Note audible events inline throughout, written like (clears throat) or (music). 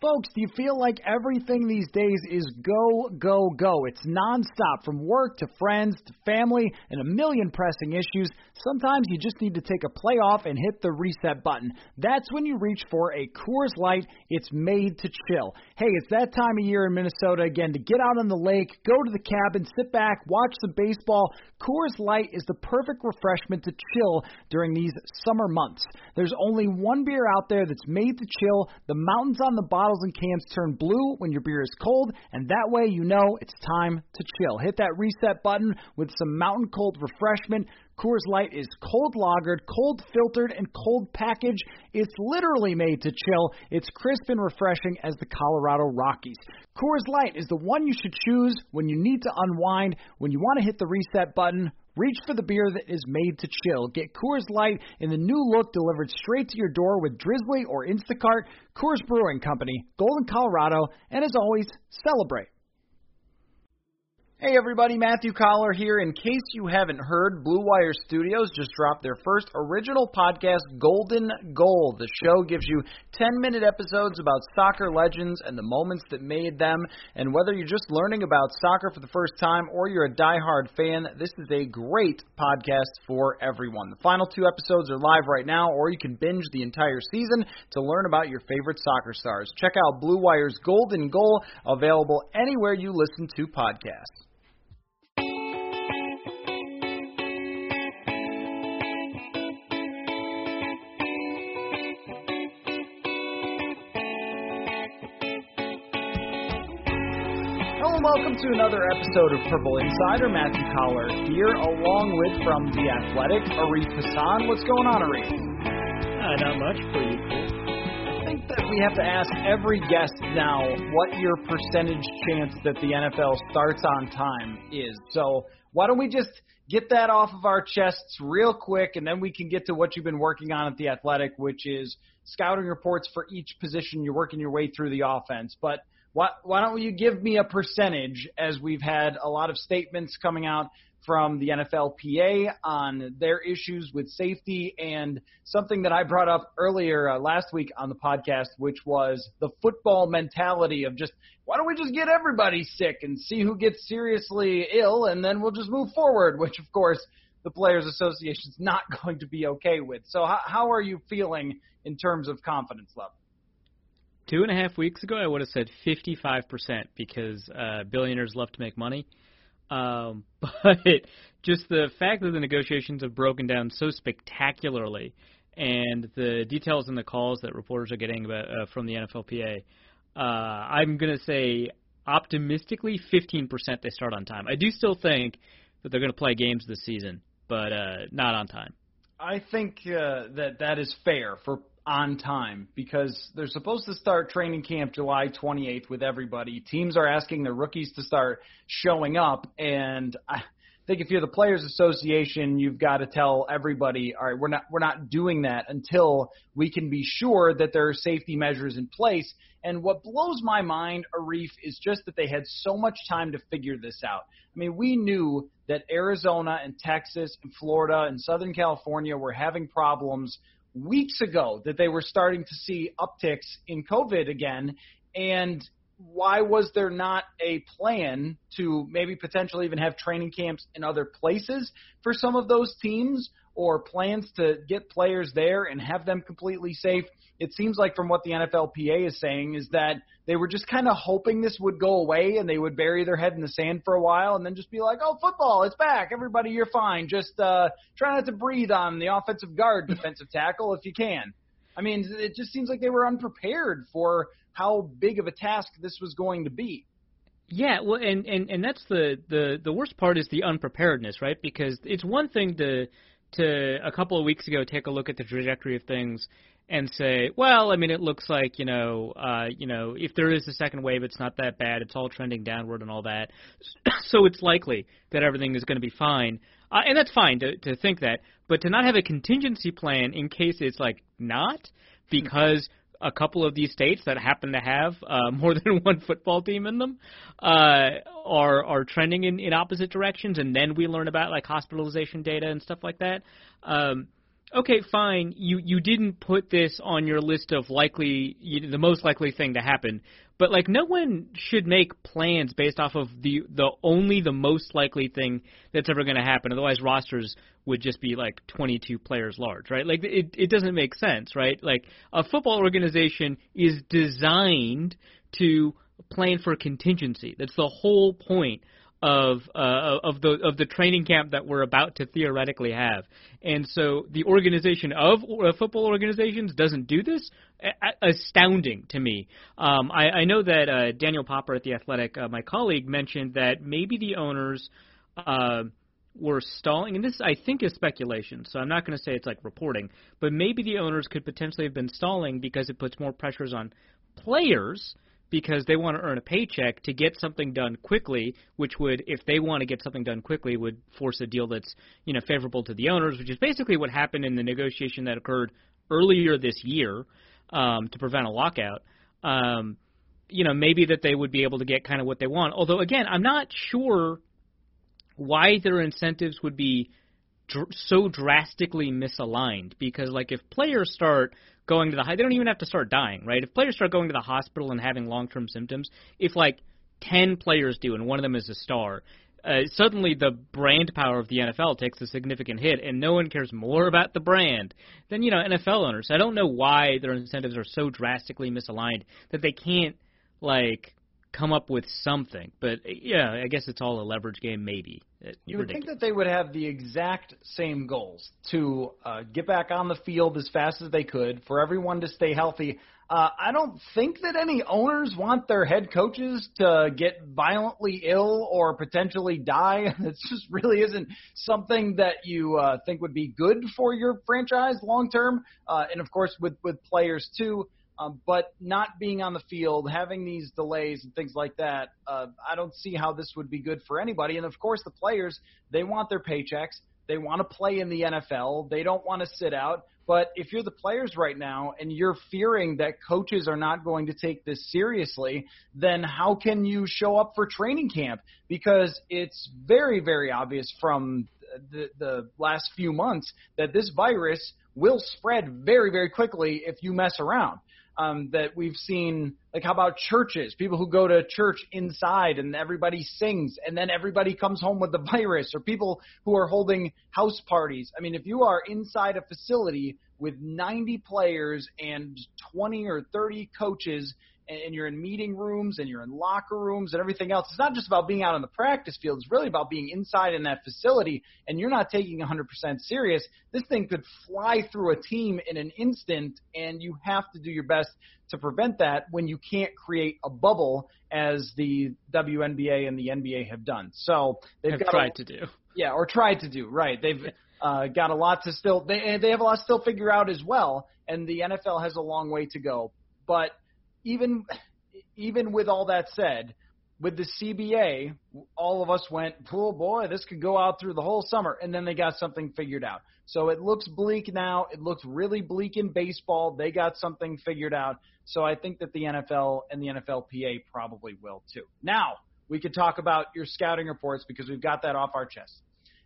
Folks, do you feel like everything these days is go, go, go? It's nonstop from work to friends to family and a million pressing issues. Sometimes you just need to take a play off and hit the reset button. That's when you reach for a Coors Light. It's made to chill. Hey, it's that time of year in Minnesota again to get out on the lake, go to the cabin, sit back, watch some baseball. Coors Light is the perfect refreshment to chill during these summer months. There's only one beer out there that's made to chill. The mountains on the bottles and cans turn blue when your beer is cold, and that way you know it's time to chill. Hit that reset button with some mountain cold refreshment. Coors Light is cold lagered, cold filtered, and cold packaged. It's literally made to chill. It's crisp and refreshing as the Colorado Rockies. Coors Light is the one you should choose when you need to unwind, when you want to hit the reset button Reach for the beer that is made to chill. Get Coors Light in the new look delivered straight to your door with Drizzly or Instacart. Coors Brewing Company, Golden, Colorado, and as always, celebrate. Hey everybody, Matthew Coller here. In case you haven't heard, Blue Wire Studios just dropped their first original podcast, Golden Goal. The show gives you 10 minute episodes about soccer legends and the moments that made them. And whether you're just learning about soccer for the first time or you're a die-hard fan, this is a great podcast for everyone. The final two episodes are live right now, or you can binge the entire season to learn about your favorite soccer stars. Check out Blue Wire's Golden Goal, available anywhere you listen to podcasts. Welcome to another episode of Purple Insider. Matthew Coller here, along with from The Athletic, Arif Hassan. What's going on, Arif? Uh, not much for you, I think that we have to ask every guest now what your percentage chance that the NFL starts on time is. So why don't we just get that off of our chests real quick, and then we can get to what you've been working on at The Athletic, which is scouting reports for each position. You're working your way through the offense. But – why, why don't you give me a percentage as we've had a lot of statements coming out from the NFLPA on their issues with safety and something that I brought up earlier uh, last week on the podcast, which was the football mentality of just why don't we just get everybody sick and see who gets seriously ill and then we'll just move forward, (laughs) which of course the Players Association is not (laughs) going to be okay with. So how, how are you feeling in terms of confidence level? Two and a half weeks ago, I would have said 55% because uh, billionaires love to make money. Um, (laughs) but just the fact that the negotiations have broken down so spectacularly and the details in the calls that reporters are getting about, uh, from the NFLPA, uh, I'm going to say optimistically 15% they start on time. I do still think that they're going to play games this season, but uh, not on time. I think uh, that that is fair for on time because they're supposed to start training camp July 28th with everybody. Teams are asking their rookies to start showing up, and I think if you're the Players Association, you've got to tell everybody, all right, we're not we're not doing that until we can be sure that there are safety measures in place. And what blows my mind, Arif, is just that they had so much time to figure this out. I mean, we knew that Arizona and Texas and Florida and Southern California were having problems weeks ago that they were starting to see upticks in COVID again. And why was there not a plan to maybe potentially even have training camps in other places for some of those teams or plans to get players there and have them completely safe? It seems like from what the NFLPA is saying is that they were just kind of hoping this would go away and they would bury their head in the sand for a while and then just be like, "Oh, football, it's back. Everybody, you're fine. Just uh try not to breathe on the offensive guard, (laughs) defensive tackle if you can." I mean, it just seems like they were unprepared for how big of a task this was going to be. Yeah, well, and and and that's the the the worst part is the unpreparedness, right? Because it's one thing to to a couple of weeks ago take a look at the trajectory of things and say, well, I mean, it looks like you know, uh, you know, if there is a second wave, it's not that bad. It's all trending downward and all that, (clears throat) so it's likely that everything is going to be fine. Uh, and that's fine to to think that, but to not have a contingency plan in case it's like not because a couple of these states that happen to have uh, (laughs) more than one football team in them uh, are are trending in, in opposite directions, and then we learn about like hospitalization data and stuff like that. Um, okay, fine. You you didn't put this on your list of likely you, the most likely thing to happen, but like no one should make plans based off of the the only the most likely thing that's ever going to happen. Otherwise, rosters would just be like 22 players large, right? Like it it doesn't make sense, right? Like a football organization is designed to plan for contingency. That's the whole point of uh, of the of the training camp that we're about to theoretically have. And so the organization of uh, football organizations doesn't do this. A- astounding to me. Um, I, I know that uh, Daniel Popper at the Athletic, uh, my colleague, mentioned that maybe the owners. Uh, were stalling, and this I think is speculation, so I'm not going to say it's like reporting, but maybe the owners could potentially have been stalling because it puts more pressures on players because they want to earn a paycheck to get something done quickly, which would, if they want to get something done quickly, would force a deal that's you know favorable to the owners, which is basically what happened in the negotiation that occurred earlier this year um, to prevent a lockout. Um, you know, maybe that they would be able to get kind of what they want. Although, again, I'm not sure why their incentives would be dr- so drastically misaligned. Because, like, if players start going to the high, they don't even have to start dying, right? If players start going to the hospital and having long-term symptoms, if like 10 players do and one of them is a star, uh, suddenly the brand power of the NFL takes a significant hit, and no one cares more about the brand than you know NFL owners. I don't know why their incentives are so drastically misaligned that they can't like come up with something. But yeah, I guess it's all a leverage game, maybe. It's you would ridiculous. think that they would have the exact same goals to uh, get back on the field as fast as they could, for everyone to stay healthy. Uh, I don't think that any owners want their head coaches to get violently ill or potentially die. (laughs) It just really isn't something that you uh, think would be good for your franchise long term. Uh, and of course, with with players too. Um, but not being on the field, having these delays and things like that, uh, I don't see how this would be good for anybody. And of course, the players, they want their paychecks. They want to play in the NFL. They don't want to sit out. But if you're the players right now and you're fearing that coaches are not going to take this seriously, then how can you show up for training camp? Because it's very, very obvious from the, the last few months that this virus will spread very, very quickly if you mess around um, that we've seen. Like, how about churches? People who go to church inside and everybody sings, and then everybody comes home with the (laughs) virus, or people who are holding house parties. I mean, if you are inside a facility with 90 players and 20 or 30 coaches and you're in meeting rooms and you're in locker rooms and everything else. It's not just about being out on the practice field. It's really about being inside in that facility and you're not taking 100% serious. This thing could fly through a team in an instant and you have to do your best to prevent that when you can't create a bubble as the WNBA and the NBA have done. So they've have got tried to do. Yeah, or tried to do. Right. They've uh, got a lot to still they they have a lot to still figure out as well and the NFL has a long way to go. But even even with all that said, with the CBA, all of us went, oh boy, this could go out through the whole summer, and then they got something figured out. So it looks bleak now. It looks really bleak in baseball. They got something figured out. So I think that the NFL and the NFLPA probably will too. Now we could talk about your scouting reports because we've got that off our chest.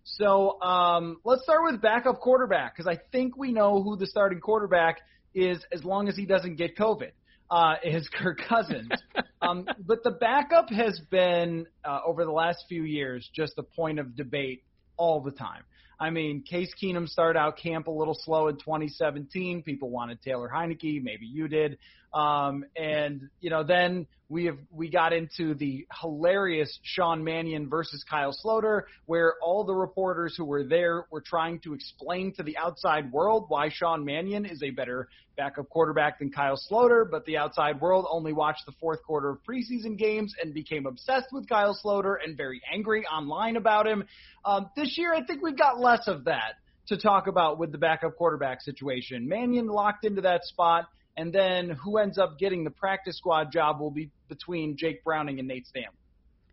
So um, let's start with backup quarterback because I think we know who the starting quarterback is as long as he doesn't get COVID uh, is Kirk Cousins. (laughs) um, but the backup has been, uh, over the last few years, just a point of debate all the time. I mean, Case Keenum started out camp a little slow in 2017. People wanted Taylor Heinicke, maybe you did. Um, and you know, then we have we got into the hilarious Sean Mannion versus Kyle Sloter, where all the reporters who were there were trying to explain to the outside world why Sean Mannion is a better backup quarterback than Kyle Sloter, but the outside world only watched the fourth quarter of preseason games and became obsessed with Kyle Sloter and very angry online about him. Um, this year, I think we've got less of that. to talk about with the backup quarterback situation. Mannion locked into that spot, and then who ends up getting the practice squad job will be between Jake Browning and Nate Stanley.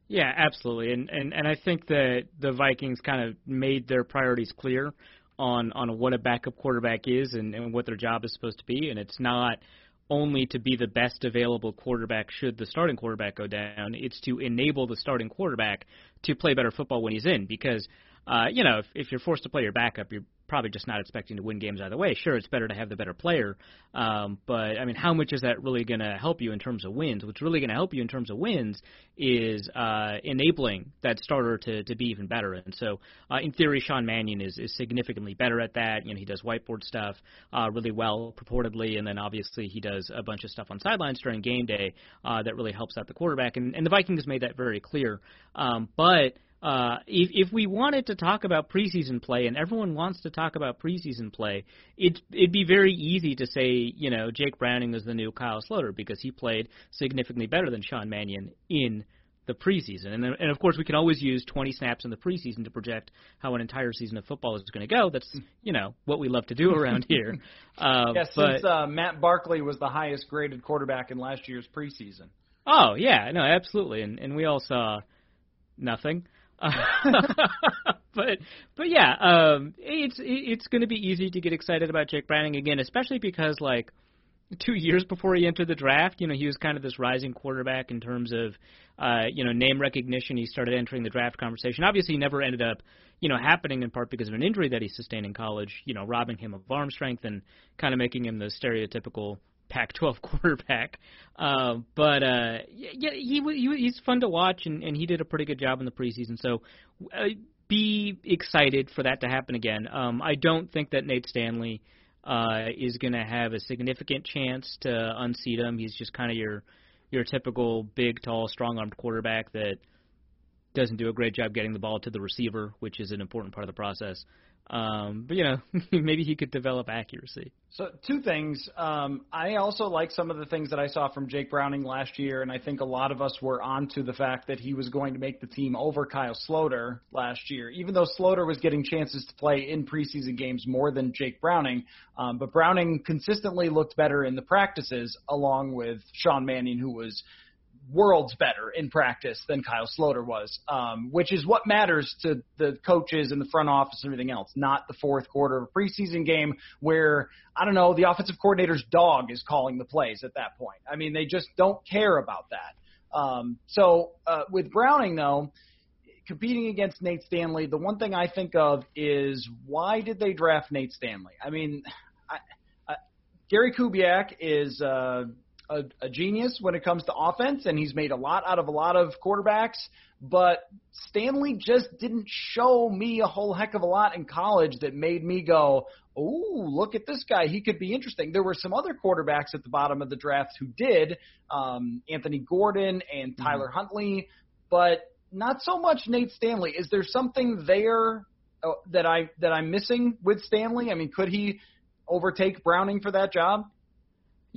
Yeah, absolutely, and and and I think that the Vikings kind of made their priorities clear on on what a backup quarterback is and, and what their job is supposed to be, and it's not only to be the best available quarterback should the starting quarterback go down. It's to enable the starting quarterback to play better football when he's in because uh, you know, if, if you're forced to play your backup, you're probably just not expecting to win games either way. Sure, it's better to have the better player, um, but I mean, how much is that really going to help you in terms of wins? What's really going to help you in terms of wins is uh, enabling that starter to, to be even better. And so, uh, in theory, Sean Mannion is, is significantly better at that. You know, he does whiteboard stuff uh, really well, purportedly, and then obviously he does a bunch of stuff on sidelines during game day uh, that really helps out the quarterback. And, and the Vikings made that very clear. Um, but uh, if, if we wanted to talk about preseason play, and everyone wants to talk about preseason play, it, it'd be very easy to say, you know, Jake Browning is the new Kyle Sloter because he played significantly better than Sean Mannion in the preseason. And, and of course, we can always use 20 snaps in the preseason to project how an entire season of football is going to go. That's, you know, what we love to do (laughs) around here. Uh, yeah, but, since uh, Matt Barkley was the highest graded quarterback in last year's preseason. Oh, yeah, no, absolutely. And, and we all saw nothing. (laughs) but but yeah, um, it's it's going to be easy to get excited about Jake Browning again, especially because like two years before he entered the draft, you know, he was kind of this rising quarterback in terms of uh, you know name recognition. He started entering the draft conversation. Obviously, he never ended up you know happening in part because of an injury that he sustained in college. You know, robbing him of arm strength and kind of making him the stereotypical Pac-12 (laughs) quarterback. Uh, but uh, yeah, he, he he's fun to watch, and, and he did a pretty good job in the preseason. So uh, be excited for that to happen again. Um, I don't think that Nate Stanley uh, is going to have a significant chance to unseat him. He's just kind of your your typical big, tall, strong-armed quarterback that doesn't do a great job getting the ball to the receiver, which is an important part of the process. Um, but you know, (laughs) maybe he could develop accuracy. So two things. Um, I also like some of the things that I saw from Jake Browning last year, and I think a lot of us were onto the fact that he was going to make the team over Kyle Sloter last year. Even though Sloter was getting chances to play in preseason games more than Jake Browning, um, but Browning consistently looked better in the practices, along with Sean Mannion, who was worlds better in practice than Kyle Sloter was, um, which is what matters to the coaches and the front office and everything else, not the fourth quarter of a preseason game where, I don't know, the offensive coordinator's dog is calling the plays at that point. I mean, they just don't care about that. Um, so uh, with Browning, though, competing against Nate Stanley, the one thing I think of is why did they draft Nate Stanley? I mean, I, I, Gary Kubiak is. Uh, a, a genius when it comes to offense, and he's made a lot out of a lot of quarterbacks. But Stanley just didn't show me a whole heck of a lot in college that made me go, oh, look at this guy. He could be interesting. There were some other quarterbacks at the bottom of the draft who did, um, Anthony Gordon and mm-hmm. Tyler mm-hmm. Huntley, but not so much Nate Stanley. Is there something there uh, that I that I'm missing with Stanley? I mean, could he overtake Browning for that job?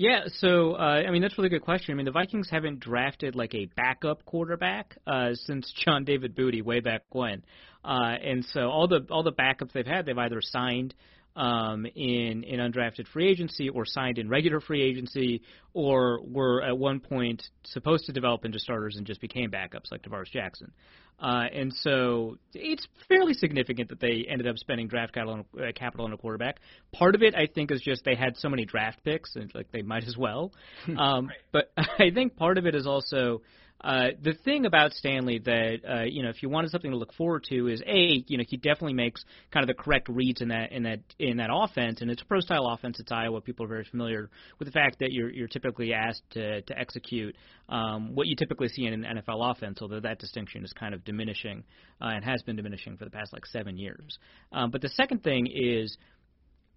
Yeah, so uh, I mean that's a really good question. I mean the Vikings haven't drafted like a backup quarterback uh, since John David Booty way back when, uh, and so all the all the backups they've had they've either signed um, in in undrafted free agency or signed in regular free agency or were at one point supposed to develop into starters and just became backups like Tarvaris Jackson. Uh, and so it's fairly significant that they ended up spending draft capital on, uh, capital on a quarterback. Part of it, I think, is just they had so many draft picks, and like they might as well. (laughs) Um, right. But (laughs) I think part of it is also uh, the thing about Stanley that uh, you know, if you wanted something to look forward to, is a you know he definitely makes kind of the correct reads in that in that in that offense, and it's a pro style offense. It's Iowa. People are very familiar with the fact that you're you're typically asked to to execute um, what you typically see in an NFL offense, although that distinction is kind of diminishing uh, and has been diminishing for the past like seven years. Um, but the second thing is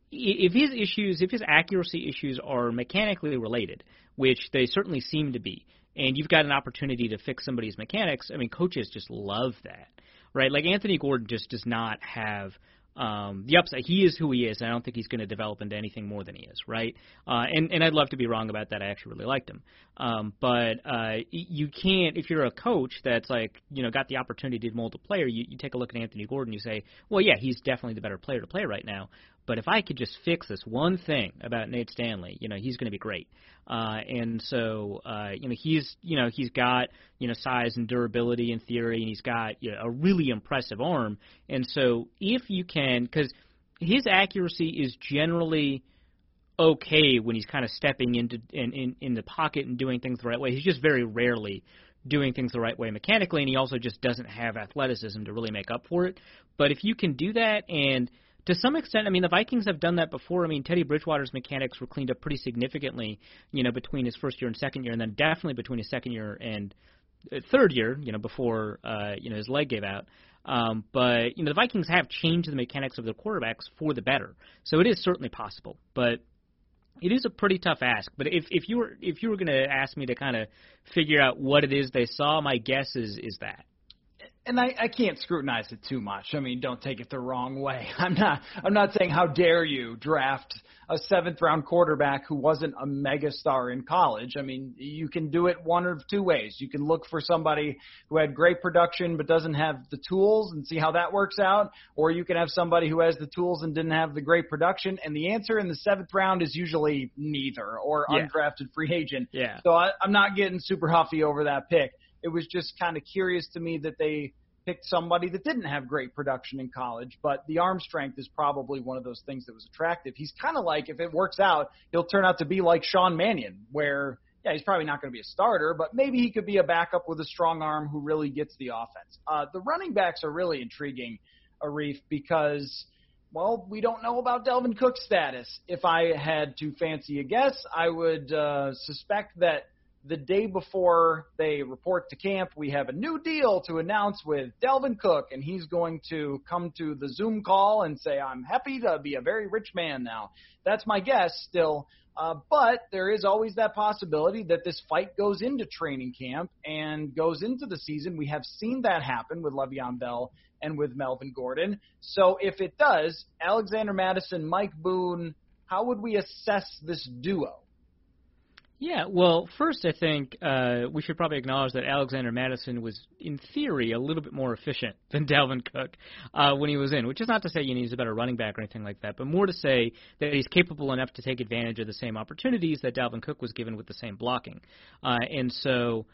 if his issues, if his accuracy issues are mechanically related, which they certainly seem to be, and you've got an opportunity to fix somebody's mechanics, I mean, coaches just love that, right? Like Anthony Gordon just does not have um, the upside. He is who he is, and I don't think he's going to develop into anything more than he is, right? Uh, and and I'd love to be wrong about that. I actually really liked him, um, but uh, you can't if you're a coach that's like you know got the opportunity to mold a player. You, you take a look at Anthony Gordon, you say, well, yeah, he's definitely the better player to play right now. But if I could just fix this one thing about Nate Stanley, you know, he's going to be great. Uh, and so, uh, you know, he's, you know, he's got, you know, size and durability in theory, and he's got you know, a really impressive arm. And so, if you can, because his accuracy is generally okay when he's kind of stepping into in, in in the pocket and doing things the right way. He's just very rarely doing things the right way mechanically, and he also just doesn't have athleticism to really make up for it. But if you can do that and to some extent, I mean, the Vikings have done that before. I mean, Teddy Bridgewater's mechanics were cleaned up pretty significantly, you know, between his first year and second year, and then definitely between his second year and uh, third year, you know, before uh, you know his leg gave out. Um, but you know, the Vikings have changed the mechanics of their quarterbacks for the better, so it is certainly possible. But it is a pretty tough ask. But if if you were if you were going to ask me to kind of figure out what it is they saw, my guess is is that and I, I can't scrutinize it too much. I mean, don't take it the wrong way. (laughs) I'm not I'm not saying how dare you draft a seventh round quarterback who wasn't a megastar in college. I mean, you can do it one of two ways. You can look for somebody who had great production but doesn't have the tools and see how that works out, or you can have somebody who has the tools and didn't have the great production. And the answer in the seventh round is usually neither or yeah. undrafted free agent. Yeah. So I, I'm not getting super huffy over that pick. It was just kind of curious to me that they picked somebody that didn't have great production in college, but the arm strength is probably one of those things that was attractive. He's kind of like, if it works out, he'll turn out to be like Sean Mannion, where, yeah, he's probably not going to be a starter, but maybe he could be a backup with a strong arm who really gets the offense. Uh, the running backs are really intriguing, Arif, because. Well, we don't know about Dalvin Cook's status. If I had to fancy a guess, I would uh, suspect that the day before they report to camp, we have a new deal to announce with Dalvin Cook, and he's going to come to the Zoom call and say, I'm happy to be a very rich man now. That's my guess still. Uh, but there is always that possibility that this fight goes into training camp and goes into the season. We have seen that happen with Le'Veon Bell and with Melvin Gordon. So if it does, Alexander Mattison, Mike Boone, how would we assess this duo? Yeah, well, first I think uh, we should probably acknowledge that Alexander Mattison was, in theory, a little bit more efficient (laughs) than Dalvin Cook uh, when he was in, which is not to say you know, he's a better running back or anything like that, but more to say that he's capable enough to take advantage of the same opportunities that Dalvin Cook was given with the same blocking. Uh, and so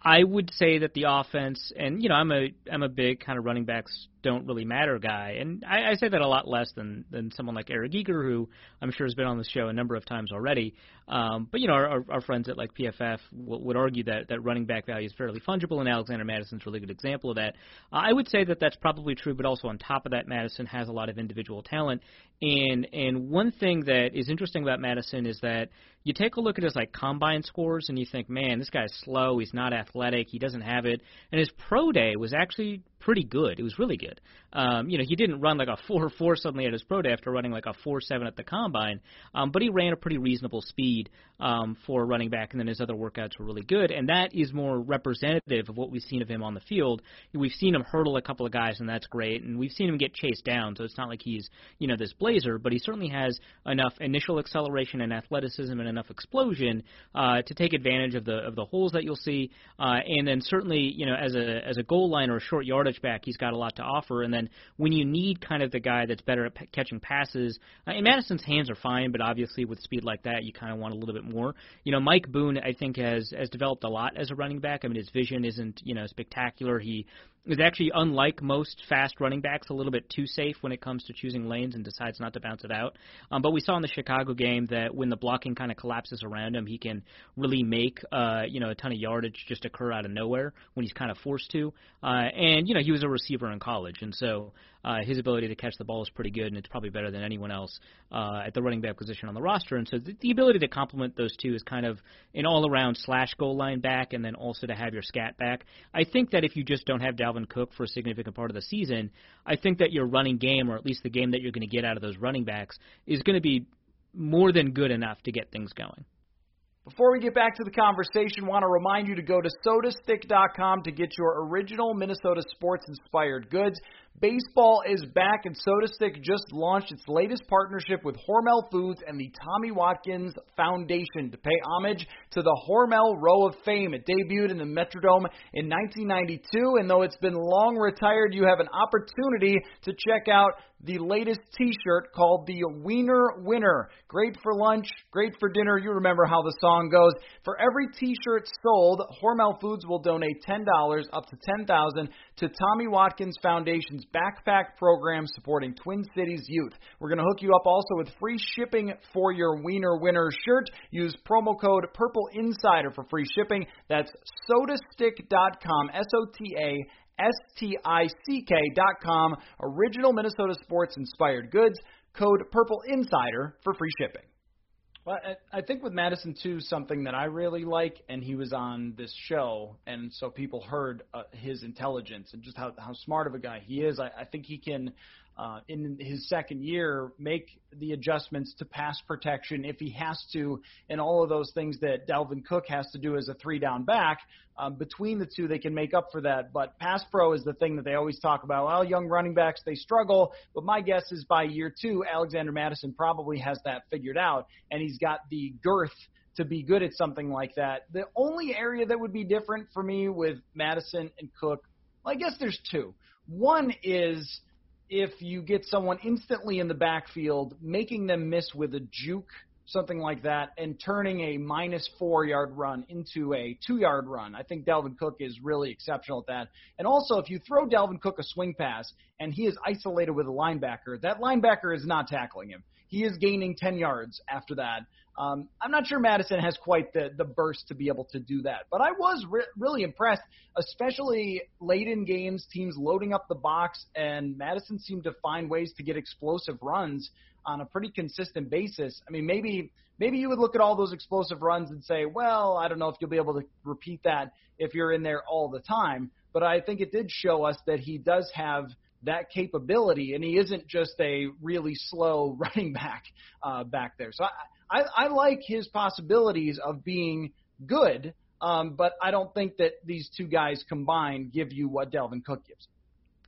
I would say that the offense, and you know, I'm a I'm a big kind of running backs don't really matter guy, and I, I say that a lot less than than someone like Eric Eager, who I'm sure has been on the show a number of times already. Um, but you know, our, our friends at like PFF w- would argue that that running back value is fairly fungible, and Alexander Mattison's a really good example of that. I would say that that's probably true, but also on top of that, Mattison has a lot of individual talent, and and one thing that is interesting about Mattison is that you take a look at his like combine scores and you think, man, this guy's slow. He's not athletic. He doesn't have it. And his pro day was actually pretty good. It was really good. Um, you know, he didn't run like a (laughs) four four suddenly at his pro day after running like a four seven at the combine, um, but he ran a pretty reasonable speed um, for running back, and then his other workouts were really good, and that is more representative of what we've seen of him on the field. We've seen him hurdle a couple of guys, and that's great, and we've seen him get chased down, so it's not like he's you know this blazer, but he certainly has enough initial acceleration and athleticism and enough explosion uh, to take advantage of the of the holes that you'll see, uh, and then certainly you know as a as a goal line or a short yardage back, he's got a lot to offer, and then when you need kind of the guy that's better at p- catching passes, uh, and Mattison's hands are fine, but obviously with speed like that, you kind of want a little bit more. You know, Mike Boone, I think, has has developed a lot as a running back. I mean, his vision isn't you know spectacular. He is actually unlike most fast running backs, a little bit too safe when it comes to choosing lanes and decides not to bounce it out. Um, but we saw in the Chicago game that when the blocking kind of collapses around him, he can really make uh, you know a ton of yardage just occur out of nowhere when he's kind of forced to. Uh, and you know he was a receiver in college, and so uh, his ability to catch the ball is pretty good, and it's probably better than anyone else uh, at the running back position on the roster. And so the, the ability to complement those two is kind of an all-around slash goal line back, and then also to have your scat back. I think that if you just don't have Dalvin Cook for a significant part of the season, I think that your running game, or at least the game that you're going to get out of those running backs, is going to be more than good enough to get things going. Before we get back to the conversation, want to remind you to go to sotastick.com to get your original Minnesota sports inspired goods. Baseball is back, and SotaStick just launched its latest partnership with Hormel Foods and the Tommy Watkins Foundation to pay homage to the Hormel Row of Fame. It debuted in the Metrodome in 1992, and though it's been long retired, you have an opportunity to check out the latest T-shirt called the Wiener Winner. Great for lunch, great for dinner. You remember how the song goes. For every T-shirt sold, Hormel Foods will donate ten dollars up to ten thousand to Tommy Watkins Foundation's backpack program supporting Twin Cities youth. We're going to hook you up also with free shipping for your Wiener Winner shirt. Use promo code Purple Insider for free shipping. That's SotaStick.com. S O T A S-T-I-C-K.com. Original Minnesota sports inspired goods. Code Purple Insider for free shipping. Well, I think with Mattison too, something that I really like, and he was on this show, and so people heard uh, his intelligence and just how how smart of a guy he is. I, I think he can uh, in his second year make the adjustments to pass protection if he has to, and all of those things that Dalvin Cook has to do as a three down back. Um, between the two, they can make up for that. But pass pro is the thing that they always talk about. Well, young running backs, they struggle. But my guess is by year two, Alexander Mattison probably has that figured out, and he's got the girth to be good at something like that. The only area that would be different for me with Mattison and Cook, well, I guess there's two. One is if you get someone instantly in the backfield, making them miss with a juke, something like that, and turning a minus four yard run into a two yard run. I think Dalvin Cook is really exceptional at that. And also, if you throw Dalvin Cook a swing pass and he is isolated with a linebacker, that linebacker is not tackling him. He is gaining 10 yards after that. Um, I'm not sure Mattison has quite the, the burst to be able to do that, but I was re- really impressed, especially late in games, teams loading up the box, and Mattison seemed to find ways to get explosive runs on a pretty consistent basis. I mean, maybe maybe you would look at all those explosive runs and say, well, I don't know if you'll be able to repeat that if you're in there all the time, but I think it did show us that he does have – that capability, and he isn't just a really slow (laughs) running back uh, back there. So I, I, I like his possibilities of being good, um, but I don't think that these two guys combined give you what Dalvin Cook gives.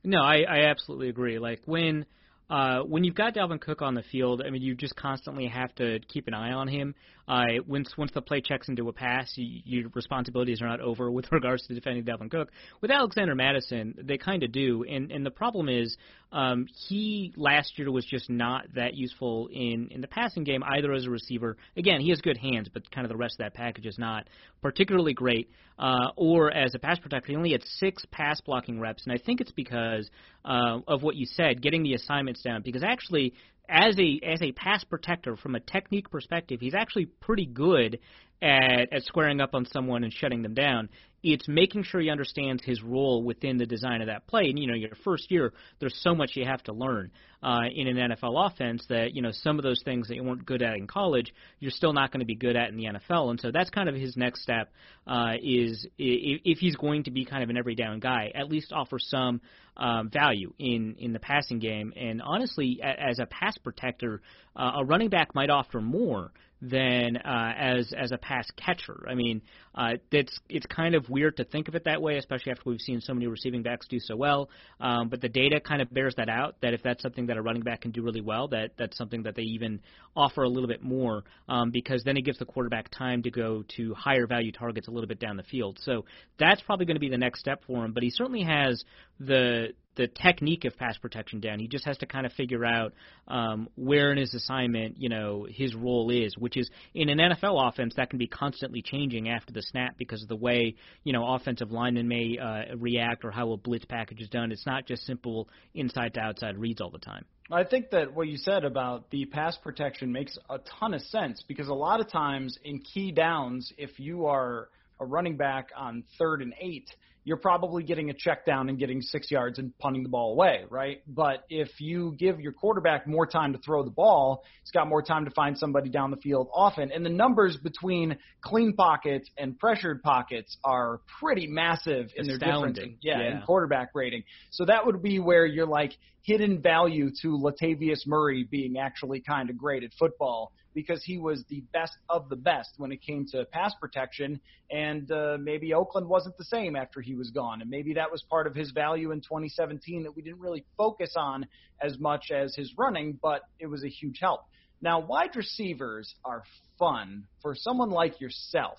No, I, I absolutely agree. Like when uh, when you've got Dalvin Cook on the field, I mean, you just constantly have to keep an eye on him. Uh, once once the play checks into a pass, you, your responsibilities are not over with (laughs) regards to defending Dalvin Cook. With Alexander Mattison, they kind of do, and and the problem is um, he last year was just not that useful in in the passing game either as a receiver. Again, he has good hands, but kind of the rest of that package is not particularly great. Uh, or as a pass protector, he only had six pass blocking reps, and I think it's because uh, of what you said, getting the assignments down. Because actually, as a as a pass protector from a technique perspective, he's actually pretty good at at squaring up on someone and shutting them down. It's making sure he understands his role within the design of that play. And you know, your first year, there's so much you have to learn uh, in an NFL offense that you know some of those things that you weren't good at in college, you're still not going to be good at in the NFL. And so that's kind of his next step. Uh, is if he's going to be kind of an every down guy, at least offer some um, value in in the passing game. And honestly, as a pass protector, uh, a running back might offer more than uh, as as a pass catcher. I mean, uh, it's it's kind of weird to think of it that way, especially after we've seen so many receiving backs do so well. Um, but the data kind of bears that out. That if that's something that a running back can do really well, that that's something that they even offer a little bit more um, because then it gives the quarterback time to go to higher value targets a little bit down the field. So that's probably going to be the next step for him. But he certainly has the the technique of pass protection down. He just has to kind of figure out um, where in his assignment, you know, his role is, which is in an NFL offense that can be constantly changing after the snap because of the way you know offensive linemen may uh, react or how a blitz package is done. It's not just simple inside to outside reads all the time. I think that what you said about the pass protection makes a ton of sense because a lot of times in key downs, if you are a running back on third and eight, you're probably getting a check down and getting six yards and punting the ball away, right? But if you give your quarterback more time to throw the ball, he's got more time to find somebody down the field often. And the numbers between clean pockets and pressured pockets are pretty massive in their difference. Yeah, yeah, in quarterback rating. So that would be where you're like hidden value to Latavius Murray being actually kind of great at football because he was the best of the best when it came to pass protection. And uh, maybe Oakland wasn't the same after he was gone. And maybe that was part of his value in 2017 that we didn't really focus on as much as his running, but it was a huge help. Now, wide receivers are fun for someone like yourself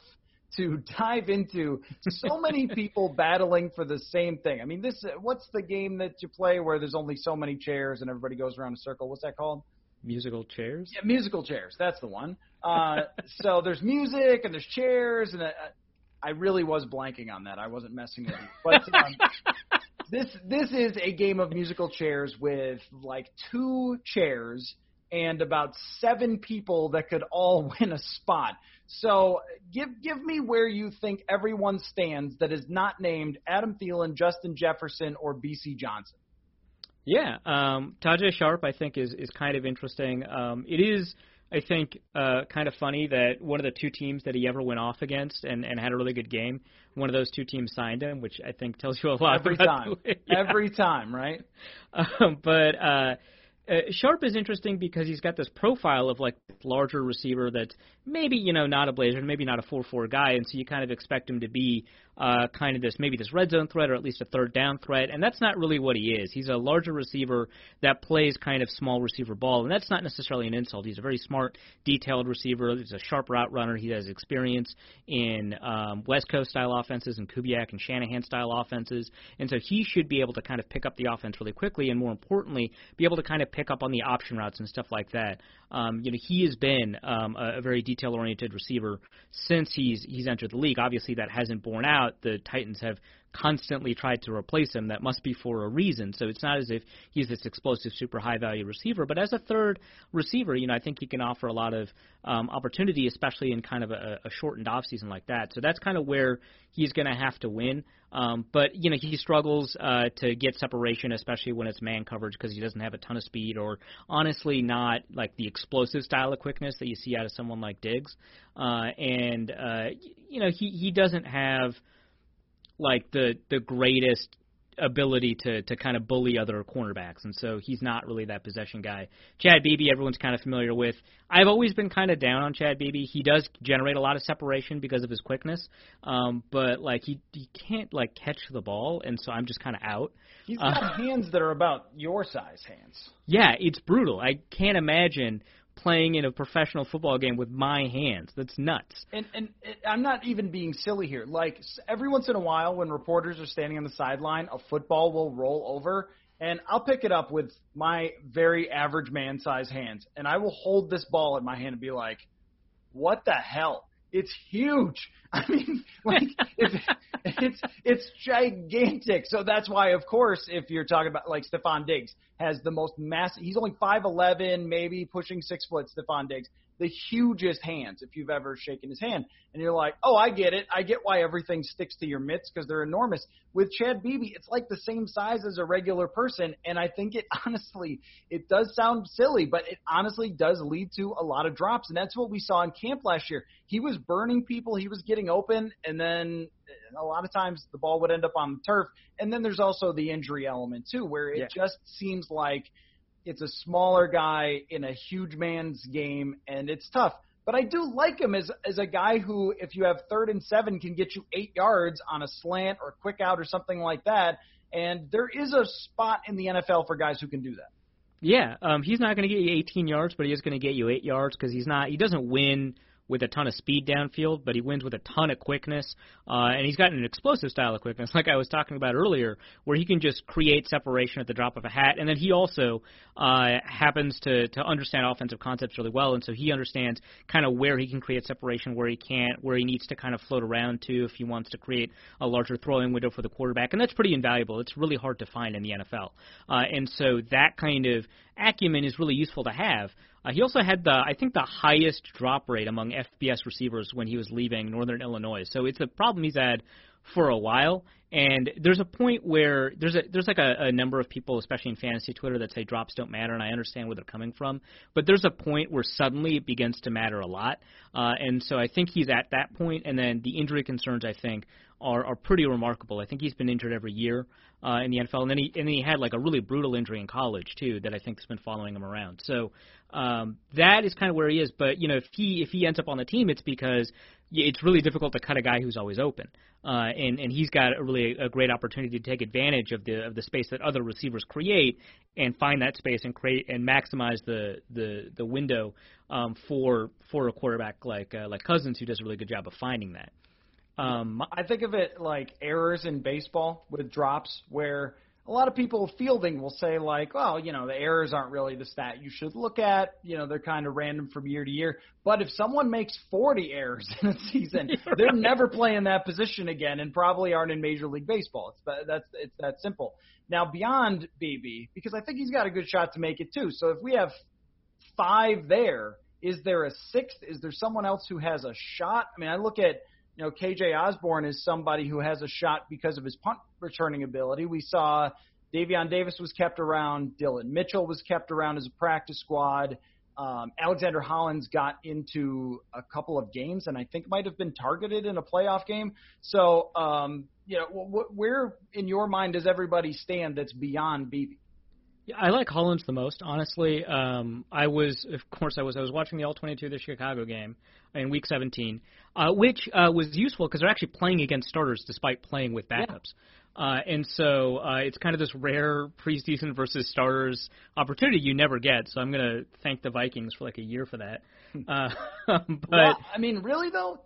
to (laughs) dive into so many (laughs) people battling for the same thing. I mean, this what's the game that you play where there's only so many chairs and everybody goes around a circle? What's that called? Musical chairs. Yeah, musical chairs. That's the one. Uh, (laughs) so there's music and there's chairs, and uh, I really was blanking on that. I wasn't messing with you, but. Um, (laughs) this this is a game of musical chairs with like two chairs and about seven people that could all (laughs) win a spot. So give give me where you think everyone stands that is not named Adam Thielen, Justin Jefferson, or Bisi Johnson. Yeah, um, Tajae Sharpe I think is is kind of interesting. Um, it is. I think uh, kind of funny that one of the two teams that he ever went off against and, and had a really good game, one of those two teams signed him, which I think tells you a lot. Every time, yeah. every (laughs) time, right? Um, but uh, uh, Sharpe is interesting because he's got this profile of like larger receiver that's maybe you know not a Blazer, maybe not a four-four guy, and so you kind of expect him to be uh, kind of this maybe this red zone threat or at least a third down threat, and that's not really what he is. He's a larger receiver that plays kind of small receiver ball, and that's not necessarily an insult. He's a very smart, detailed receiver. He's a sharp route runner. He has experience in um, West Coast style offenses and Kubiak and Shanahan style offenses, and so he should be able to kind of pick up the offense really quickly, and more importantly, be able to kind of pick up on the option routes and stuff like that. Um, you know, he has been um, a, a very detail-oriented receiver since he's he's entered the league. Obviously, that hasn't borne out. The Titans have constantly tried to replace him. That must be for a reason. So it's not as if he's this explosive, super high value receiver. But as a third receiver, you know, I think he can offer a lot of um, opportunity, especially in kind of a, a shortened off season like that. So that's kind of where he's going to have to win. Um, but you know he struggles uh, to get separation, especially when it's man coverage, because he doesn't have a ton of speed, or honestly not like the explosive style of quickness that you see out of someone like Diggs. Uh, and uh, you know he he doesn't have like the the greatest ability to to kind of bully other cornerbacks, and so he's not really that possession guy. Chad Beebe, everyone's kind of familiar with. I've always been kind of down on Chad Beebe. He does generate a lot of separation because of his quickness, um, but like he he can't like catch the ball, and so I'm just kind of out. He's got uh, hands that are about your size hands. Yeah, it's brutal. I can't imagine playing in a professional football game with my hands. That's nuts. And and I'm not even being silly here. Like every once in a while, when reporters are standing on the sideline, a football will roll over, and I'll pick it up with my very average man size hands, and I will hold this ball in my hand and be like, "What the hell?" It's huge. (laughs) I mean, like it's it's it's gigantic. So that's why, of course, if you're talking about like Stefon Diggs has the most massive. He's only five eleven, maybe pushing six foot. Stefon Diggs the hugest hands if you've ever shaken his hand. And you're like, oh, I get it. I get why everything sticks to your mitts because they're enormous. With Chad Beebe, it's like the same size as a regular person. And I think it (laughs) honestly, it does sound silly, but it honestly does lead to a lot of drops. And that's what we saw in camp last year. He was burning people, he was getting open, and then eh, a lot of times the ball would end up on the turf. And then there's also the injury element too, where it yeah. just seems like – it's a smaller guy in a huge man's game, and it's tough. But I do like him as as a guy who, if you have third and seven, can get you eight yards on a slant or quick out or something like that. And there is a spot in the NFL for guys who can do that. Yeah, um, he's not going to get you 18 yards, but he is going to get you eight yards because he's not. He doesn't win with a ton of speed downfield, but he wins with a ton of quickness, uh, and he's got an explosive style of quickness, (laughs) like I was talking about earlier, where he can just create separation at the drop of a hat, and then he also uh, happens to to understand offensive concepts really well, and so he understands kind of where he can create separation, where he can't, where he needs to kind of float around to if he wants to create a larger throwing window for the quarterback, and that's pretty invaluable. It's really hard to find in the NFL, uh, and so that kind of acumen is really useful to have. Uh, he also had the, I think, the highest drop rate among FBS receivers when he was leaving Northern Illinois. So it's a problem he's had for a while. And there's a point where there's a there's like a, a number of people, especially in fantasy Twitter, that say drops don't matter, and I understand where they're coming from. But there's a point where suddenly it begins to matter a lot, uh, and so I think he's at that point. And then the injury concerns, I think, are are pretty remarkable. I think he's been injured every year uh, in the NFL, and then he and then he had like a really brutal injury in college too that I think has been following him around. So um, that is kind of where he is. But you know, if he if he ends up on the team, it's because it's really difficult to cut a guy who's always open, uh, and and he's got a really a great opportunity to take advantage of the of the space that other receivers create and find that space and create and maximize the the the window um, for for a quarterback like uh, like Cousins who does a really good job of finding that. Um, I think of it like errors in baseball with drops where a lot of people fielding will say like, well, you know, the errors aren't really the stat you should look at. You know, they're kind of random from year to year. But if someone makes 40 errors (laughs) in a season, (laughs) they're right. never playing that position again, and probably aren't in Major League Baseball. It's that's it's that simple. Now beyond Beebe, because I think he's got a good shot to make it too. So if we have five there, is there a sixth? Is there someone else who has a shot? I mean, I look at you know, KJ Osborn is somebody who has a shot because of his punt returning ability. We saw Davion Davis was kept around, Dillon Mitchell was kept around as a practice squad. Um, Alexander Hollins got into a couple of games and I think might have been targeted in a playoff game. So, um, you know, wh- where in your mind does everybody stand that's beyond Beebe? Yeah, I like Hollins the most, honestly. Um, I was, of course, I was I was watching the All-22, the Chicago game in Week 17, uh, which uh, was useful because they're actually playing against starters despite playing with backups. Yeah. Uh, and so uh, it's kind of this rare preseason versus starters opportunity you never get. So I'm going to thank the Vikings for like a year for that. Uh, (laughs) but well, I mean, really though,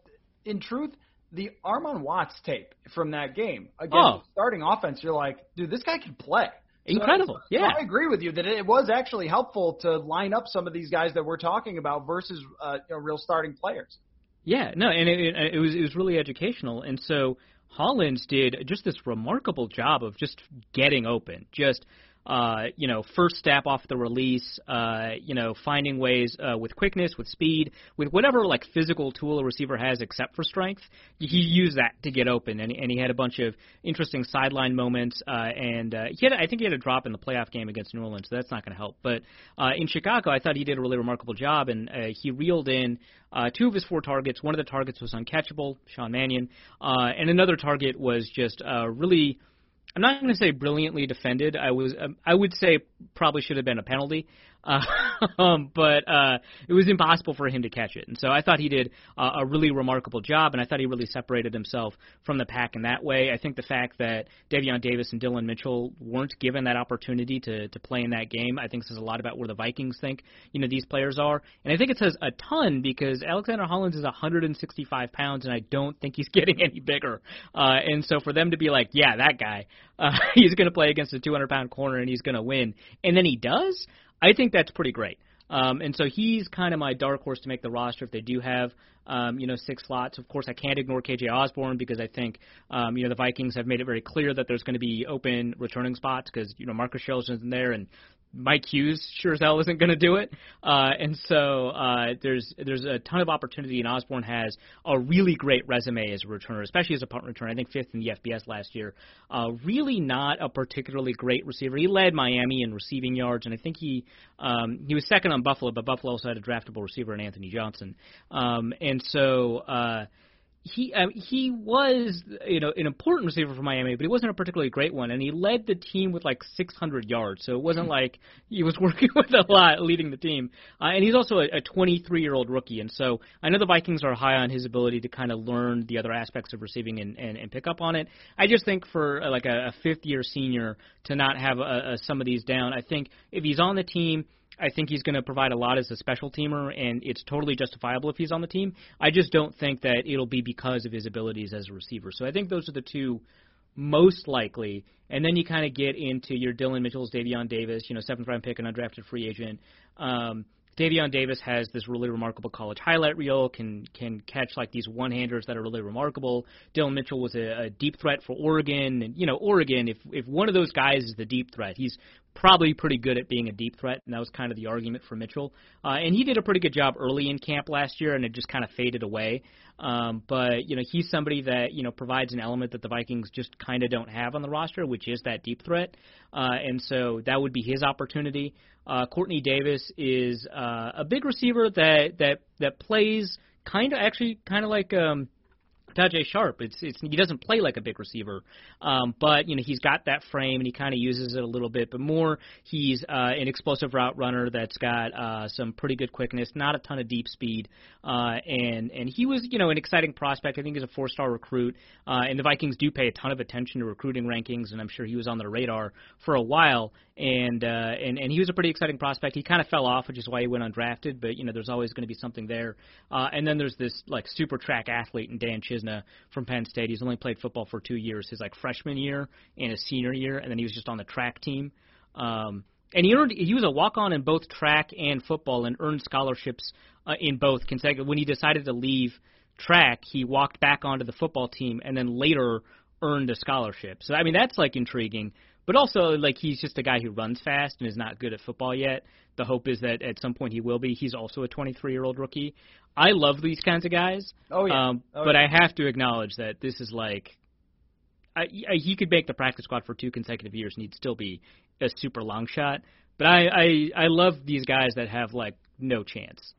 in truth, the Armon Watts tape from that game against oh. starting offense, you're like, dude, this guy can play. Incredible. So, yeah. So I agree with you that it was actually helpful to line up some of these guys that we're talking about versus uh, you know, real starting players. Yeah, no, and it, it, it was it was really educational, and so Hollins did just this remarkable job of just getting open, just uh, you know, first step off the release, uh, you know, finding ways uh, with quickness, with speed, with whatever like physical tool a receiver has except for strength. He used that to get open, and, and he had a bunch of interesting sideline moments. Uh, and uh, he had, I think, he had a drop in the playoff game against New Orleans, so that's not going to help. But uh, in Chicago, I thought he did a really remarkable job, and uh, he reeled in uh, two of his four targets. One of the targets was uncatchable, Sean Mannion, uh, and another target was just uh, really I'm not going to say brilliantly defended. I was um, I would say probably should have been a penalty. (laughs) Um, but uh, it was impossible for him to catch it. And so I thought he did uh, a really remarkable job, and I thought he really separated himself from the pack in that way. I think the fact that Davion Davis and Dillon Mitchell weren't given that opportunity to to play in that game, I think says a lot about where the Vikings think you know these players are, and I think it says a ton because Alexander Hollins is 165 pounds, and I don't think he's (laughs) getting any bigger. Uh, and so for them to be like, yeah, that guy, (laughs) uh, he's going to play against a 200 pound corner and he's going to win, and then he does. I think that's pretty great. Um, and so he's kind of my dark horse to make the roster if they do have, um, you know, six slots. Of course, I can't ignore KJ Osborn because I think, um, you know, the Vikings have made it very clear that there's going to be open returning spots because, you know, Marcus Sherels in there and Mike Hughes sure as hell isn't going to do it. Uh, and so uh, there's there's a ton of opportunity, and Osborn has a really great resume as a returner, especially as a punt returner. I think fifth in the FBS last year. Uh, really not a particularly great receiver. He led Miami in receiving yards, and I think he um, he was second on Buffalo, but Buffalo also had a draftable receiver in Anthony Johnson. Um, and so. Uh, he um, he was you know an important receiver for Miami, but he wasn't a particularly great one, and he led the team with like 600 yards. So it wasn't (laughs) like he was (laughs) working with a lot leading the team. Uh, and he's also a 23 year old rookie, and so I know the Vikings are high on his ability to kind of learn the other aspects of receiving and, and, and pick up on it. I just think for uh, like a, a fifth year senior to not have a, a, some of these down, I think if he's on the team I think he's going to provide a lot as a special teamer, and it's totally justifiable if he's on the team. I just don't think that it'll be because of his abilities as a receiver. So I think those are the two most likely. And then you kind of get into your Dillon Mitchell's, Davion Davis, you know, seventh round pick, an undrafted free agent. Um, Davion Davis has this really remarkable college highlight reel, can can catch like these one handers that are really remarkable. Dillon Mitchell was a, a deep threat for Oregon, and you know Oregon, if if one of those guys is the deep threat, he's probably pretty good at being a deep threat, and that was kind of the argument for Mitchell. Uh, and he did a pretty good job early in camp last year, and it just kind of faded away. Um, but you know, he's somebody that you know provides an element that the Vikings just kind of don't have on the roster, which is that deep threat. Uh, and so that would be his opportunity. Uh, Quartney Davis is uh, a big receiver that that that plays kind of actually kind of like um, Tajae Sharpe. It's it's he doesn't play like a big receiver, um, but you know he's got that frame and he kind of uses it a little bit. But more, he's uh, an explosive route runner that's got uh, some pretty good quickness, not a ton of deep speed, uh, and and he was you know an exciting prospect. I think he's a four star recruit, uh, and the Vikings do pay a ton of attention to recruiting rankings, and I'm sure he was on their radar for a while. And uh, and and he was a pretty exciting prospect. He kind of fell off, which is why he went undrafted. But you know there's always going to be something there. Uh, and then there's this like super track athlete in Dan Chisena from Penn State. He's only played football for two years, his like freshman year and his senior year, and then he was just on the track team. Um, and he earned he was a walk on in both track and football and earned scholarships uh, in both. When he decided to leave track, he walked back onto the football team and then later earned a scholarship. So I mean that's like intriguing. But also like he's just a guy who runs fast and is not good at football yet. The hope is that at some point he will be. He's also a 23 year old rookie. I love these kinds of guys. Oh yeah. Um, oh, but yeah. I have to acknowledge that this is like, I, I, he could make the practice squad for two consecutive years and he'd still be a super long shot. But I, I, I love these guys that have like no chance.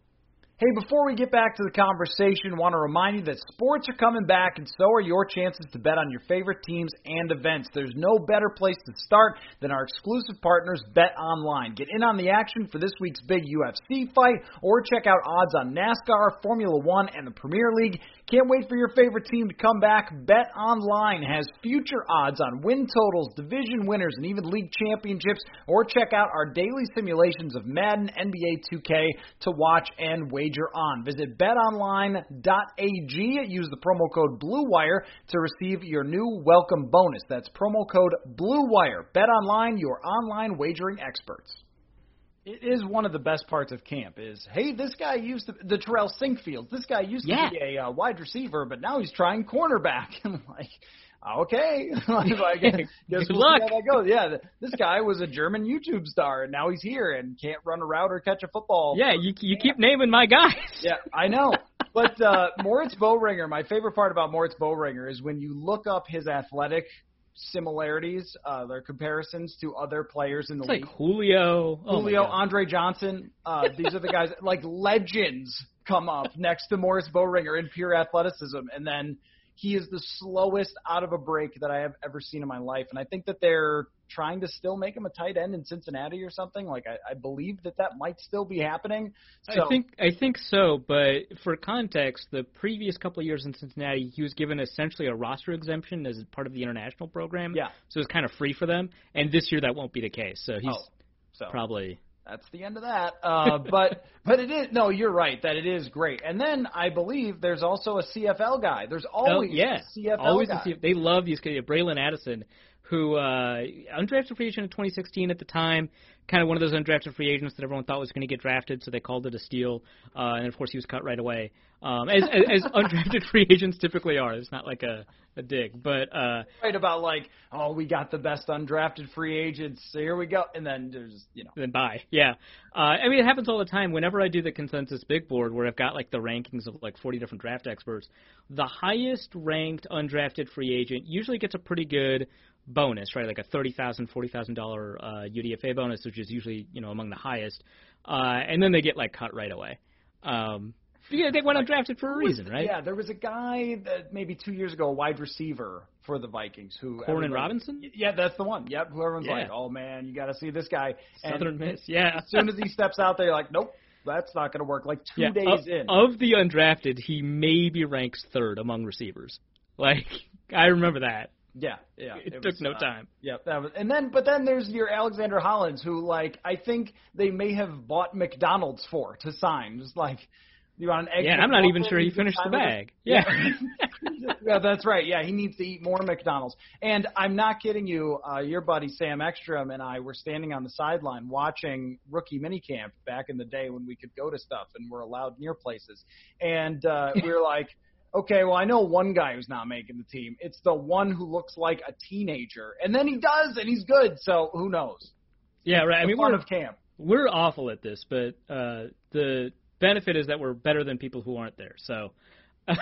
Hey, before we get back to the conversation, want to remind you that sports are coming back, and so are your chances to bet on your favorite teams and events. There's no better place to start than our exclusive partners, Bet Online. Get in on the action for this week's big UFC fight, or check out odds on NASCAR, Formula One, and the Premier League. Can't wait for your favorite team to come back. Bet Online has future odds on win totals, division winners, and even league championships. Or check out our daily simulations of Madden, NBA 2K to watch and wager on. Visit betonline.ag. Use the promo code BLUEWIRE to receive your new welcome bonus. That's promo code BLUEWIRE. BetOnline, your online wagering experts. It is one of the best parts of camp. Is hey, this guy used to the Terrell Sinkfield. This guy used Yeah. to be a uh, wide receiver, but now he's trying cornerback. (laughs) And like, okay, (laughs) like, guess Good we'll luck. that goes. Yeah, this guy was a German YouTube star, and now he's here and can't run a route or catch a football. Yeah, you you keep naming my guys. Yeah, I know. (laughs) But uh, Moritz Böhringer, my favorite part about Moritz Böhringer is when you look up his athletic similarities, uh, their comparisons to other players in the It's like league. Julio. Oh Julio, Andre Johnson, uh, these are the guys (laughs) like legends come up next to Moritz Böhringer in pure athleticism, and then he is the slowest out of a break that I have ever seen in my life. And I think that they're trying to still make him a tight end in Cincinnati or something. Like I, I believe that that might still be happening. So, I think I think so, but for context, the previous couple of years in Cincinnati, he was given essentially a roster exemption as part of the international program. Yeah. So it's kind of free for them. And this year that won't be the case. So he's Oh, so probably that's the end of that. Uh, but but it is no, you're right that it is great. And then I believe there's also a CFL guy. There's always oh, yeah, a CFL always guy. They love these guys. Braylon Addison, who uh, undrafted free agent in 2016 at the time, kind of one of those undrafted free agents that everyone thought was going to get drafted, so they called it a steal. Uh, and of course, he was cut right away, um, as, as, as undrafted (laughs) free agents typically are. It's not like a, a dig, but uh, right about like, oh, we got the best undrafted free agents. So here we go, and then there's you know. then bye, Yeah. Uh, I mean, it happens all the time. Whenever I do the consensus big board, where I've got like the rankings of like 40 different draft experts, the highest ranked undrafted free agent usually gets a pretty good bonus, right? Like a thirty thousand, forty thousand dollar uh, UDFA bonus, which is usually you know among the highest, uh, and then they get like cut right away. Um, yeah, they went undrafted for a reason, right? Yeah, there was a guy that maybe two years ago, a wide receiver for the Vikings, who everybody- Robinson? Yeah, that's the one. Yep, who everyone's Yeah. like, oh man, you got to see this guy. And Southern Miss. Yeah. As (laughs) soon as he steps out there, like, nope, that's not going to work. Like two yeah. days of, in. of the undrafted, he maybe ranks third among receivers. Like I remember that. Yeah, yeah. It, took was, no uh, time. Yeah, that was, and then but then there's your Alexander Hollins, who like I think they may have bought McDonald's for to sign. Just like you want an egg. Yeah, I'm not even sure he finished the bag. it. Yeah. (laughs) yeah, that's right. Yeah, he needs to eat more McDonald's. And I'm not kidding you. Uh, your buddy Sam Ekstrom and I were standing on the sideline watching rookie minicamp back in the day when we could go to stuff and were allowed near places. And uh, we were (laughs) like, okay, well, I know one guy who's not making the team. It's the one who looks like a teenager. And then he does, and he's good. So who knows? Yeah, right. I mean, we're of camp. we're awful at this, but uh, the benefit is that we're better than people who aren't there. So. (laughs)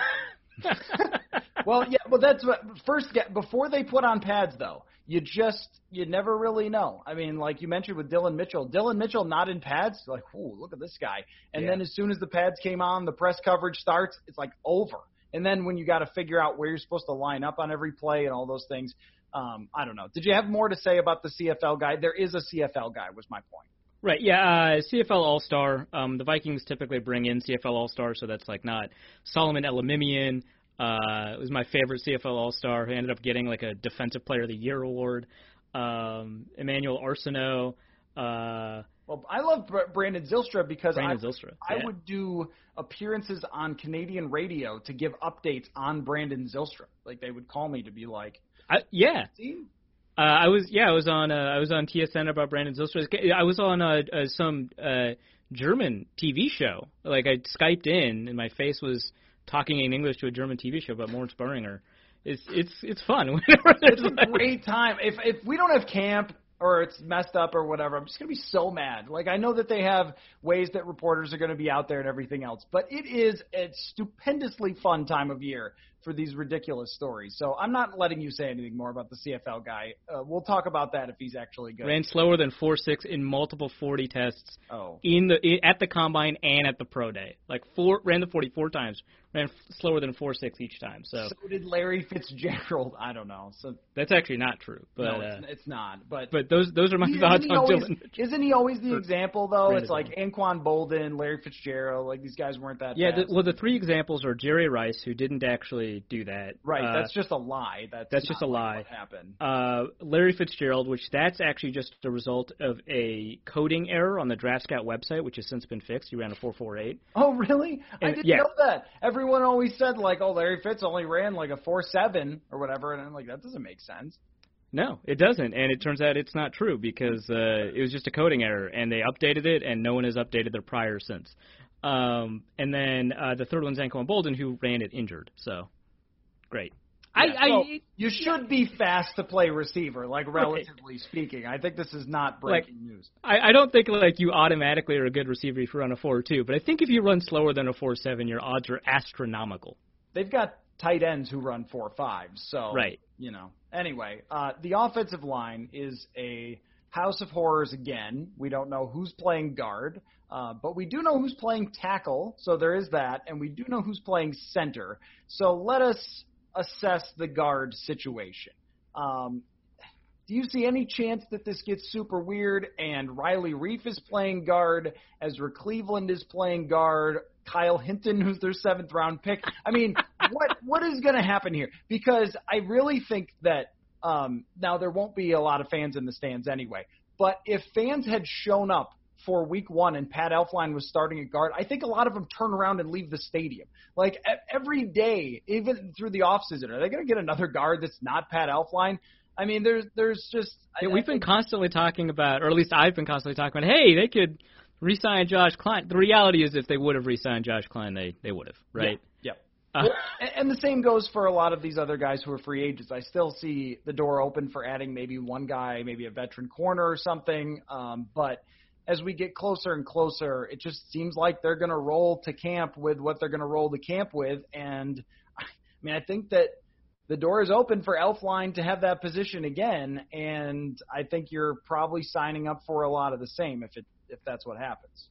Well, yeah, well, that's what first get before they put on pads though. You just you never really know. I mean, like you mentioned with Dillon Mitchell, Dillon Mitchell not in pads, like, ooh, look at this guy. And Yeah. then as soon as the pads came on, the press coverage starts. It's like over. And then when you got to figure out where you're supposed to line up on every play and all those things, um, I don't know. Did you have more to say about the CFL guy? There is a CFL guy, was my point. Right, yeah, uh, CFL All Star. Um, the Vikings typically bring in CFL All Star, so that's like not Solomon Elimimian. Uh, was my favorite CFL All Star who ended up getting like a Defensive Player of the Year award. Um, Emmanuel Arceneaux. Uh, Well, I love Br- Brandon Zylstra because Brandon I, Zylstra, I yeah. would do appearances on Canadian radio to give updates on Brandon Zylstra. Like they would call me to be like, I, yeah, Uh, I was yeah, I was on uh, I was on TSN about Brandon Zylstra. I was on uh, uh, some uh, German TV show. Like I skyped in and my face was talking in English to a German TV show about Lawrence Burringer. It's it's it's fun. (laughs) It's a like- great time. If if we don't have camp or it's messed up or whatever, I'm just gonna be so mad. Like I know that they have ways that reporters are gonna be out there and everything else, but it is a stupendously fun time of year for these ridiculous stories. So I'm not letting you say anything more about the CFL guy. Uh, we'll talk about that if he's actually good. ran slower than four six in multiple forty tests oh. in the i at the combine and at the pro day. Like four ran the forty four times, ran f- slower than four six each time. So So did Larry Fitzgerald. I don't know. So that's actually not true. But no, uh, it's, it's not. But but those those are my thoughts isn't, he on always, Dylan. isn't he always the example though? It's like Anquan Boldin, Larry Fitzgerald. Like these guys weren't that. Yeah, the, well, the three examples are Jerry Rice, who didn't actually do that. right. Uh, that's just a lie. That's that's just a lie. What happened? uh, Larry Fitzgerald, which that's actually just a result of a coding error on the Draft Scout website, which has since been fixed. He ran a 4.48. Oh really? I didn't yeah. know that. Everyone always said like, oh, Larry Fitz only ran like a four seven or whatever, and I'm like, that doesn't make sense. No, it doesn't, and it turns out it's not true because uh, it was just a coding error, and they updated it, and no one has updated their prior since. Um, and then uh, the third one's Anquan Boldin, who ran it injured. So, great. Yeah, I, so I you should be fast to play receiver, like relatively speaking. I think this is not breaking news. I, I don't think like you automatically are a good receiver if you run a four two, but I think if you run slower than a four seven, your odds are astronomical. They've got tight ends who run four five, so Right. You know. Anyway, uh, the offensive line is a house of horrors again. We don't know who's playing guard, uh, but we do know who's playing tackle. So there is that, and we do know who's playing center. So let us assess the guard situation. Um, do you see any chance that this gets super weird and Riley Reiff is playing guard, Ezra Cleveland is playing guard, Kyle Hinton, (laughs) who's their seventh round pick? I mean, (laughs) what what is going to happen here? Because I really think that um, now there won't be a lot of fans in the stands anyway. But if fans had shown up for week one and Pat Elflein was starting at guard, I think a lot of them turn around and leave the stadium. Like every day, even through the offseason, are they going to get another guard that's not Pat Elflein? I mean, there's there's just Yeah, I- we've I been constantly talking about, or at least I've been constantly talking about, hey, they could re-sign Josh Kline. The reality is, if they would have re-signed Josh Kline, they they would have, right? Yeah. Uh, Well, and the same goes for a lot of these other guys who are free agents. I still see the door open for adding maybe one guy, maybe a veteran corner or something. Um, but as we get closer and closer, it just seems like they're going to roll to camp with what they're going to roll to camp with. And I mean, I think that the door is open for Elflein to have that position again. And I think you're probably signing up for a lot of the same if it if that's what happens.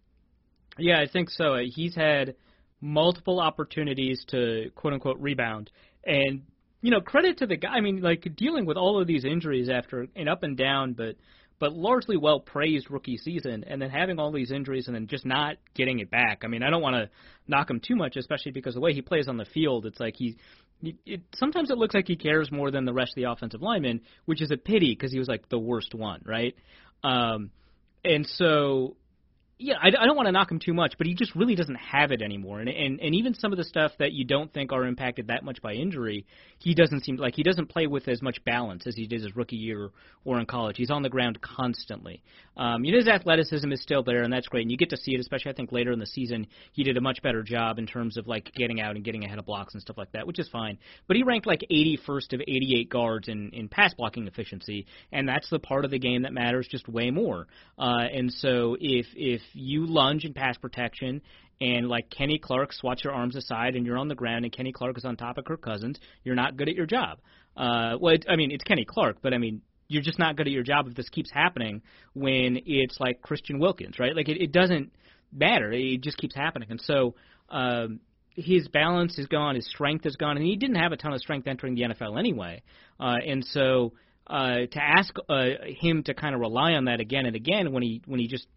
Yeah, I think so. He's had multiple opportunities to quote unquote rebound, and you know credit to the guy. I mean, like dealing with all of these injuries after an up and down, but but largely well praised rookie season, and then having all these injuries and then just not getting it back. I mean, I don't want to knock him too much, especially because the way he plays on the field, it's like he. It, sometimes it looks like he cares more than the rest of the offensive linemen, which is a pity because he was like the worst one, right? Um, and so yeah, I, I don't want to knock him too much, but he just really doesn't have it anymore. And, and and even some of the stuff that you don't think are impacted that much by injury, he doesn't seem like he doesn't play with as much balance as he did his rookie year or in college. He's on the ground constantly. Um, you know, his athleticism is still there, and that's great. And you get to see it, especially I think later in the season, he did a much better job in terms of like getting out and getting ahead of blocks and stuff like that, which is fine. But he ranked like 81st of 88 guards in in pass blocking efficiency, and that's the part of the game that matters just way more. Uh, and so if if you lunge in pass protection and like Kenny Clark swats your arms aside and you're on the ground and Kenny Clark is on top of Kirk Cousins, you're not good at your job. Uh, well, it, I mean, it's Kenny Clark, but I mean, you're just not good at your job if this keeps happening when it's like Christian Wilkins, right? Like it, it doesn't matter. It just keeps happening. And so um, his balance is gone, his strength is gone, and he didn't have a ton of strength entering the NFL anyway. Uh, and so uh, to ask uh, him to kind of rely on that again and again when he when he just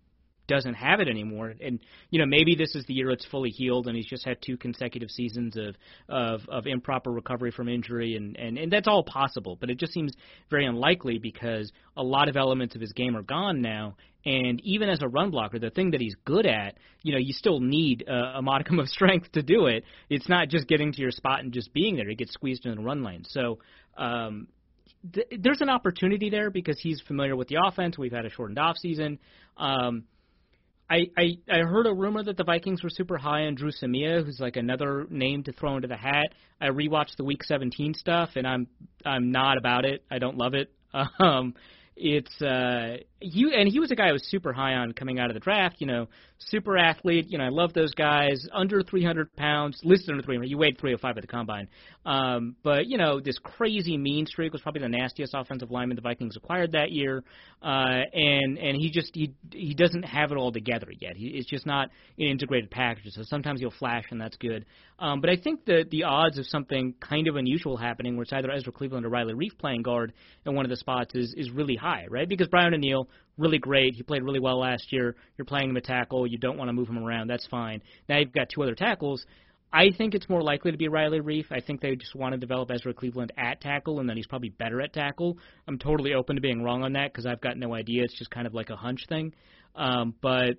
doesn't have it anymore. And you know, maybe this is the year it's fully healed, and he's just had two consecutive seasons of of, of improper recovery from injury, and, and and that's all possible. But it just seems very unlikely because a lot of elements of his game are gone now. And even as a run blocker, the thing that he's good at, you know, you still need a, a modicum of strength to do it. It's not just getting to your spot and just being there. He gets squeezed in the run lane. So um, th- there's an opportunity there because he's familiar with the offense. We've had a shortened off season. Um, I, I I heard a rumor that the Vikings were super high on Dru Samia, who's like another name to throw into the hat. I rewatched the Week 17 stuff, and I'm I'm not about it. I don't love it. (laughs) Um, it's uh you and he was a guy I was super high on coming out of the draft. You know, super athlete. You know, I love those guys. Under 300 pounds, listed under 300. He weighed 305 at the combine. Um, but you know, this crazy mean streak was probably the nastiest offensive lineman the Vikings acquired that year. Uh, and and he just he he doesn't have it all together yet. He, it's just not an integrated package. So sometimes he'll flash, and that's good. Um, but I think the the odds of something kind of unusual happening, where it's either Ezra Cleveland or Riley Reiff playing guard in one of the spots, is is really high, right? Because Brian O'Neill really great. He played really well last year. You're playing him a tackle. You don't want to move him around. That's fine. Now you've got two other tackles. I think it's more likely to be Riley Reiff. I think they just want to develop Ezra Cleveland at tackle, and then he's probably better at tackle. I'm totally open to being wrong on that because I've got no idea. It's just kind of like a hunch thing. Um, but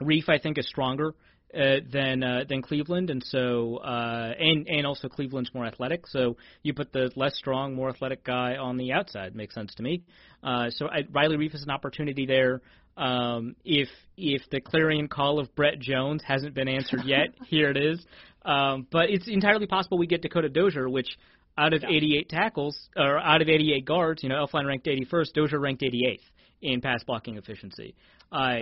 Reiff, I think, is stronger uh, than uh, than Cleveland, and so uh, and and also Cleveland's more athletic. So you put the less strong, more athletic guy on the outside. Makes sense to me. Uh, so I, Riley Reiff is an opportunity there. Um, if if the clarion call of Brett Jones hasn't been answered yet, (laughs) here it is. Um, but it's entirely possible we get Dakota Dozier, which out of 88 tackles or out of 88 guards, you know, Elflein ranked 81st, Dozier ranked 88th in pass blocking efficiency. Uh,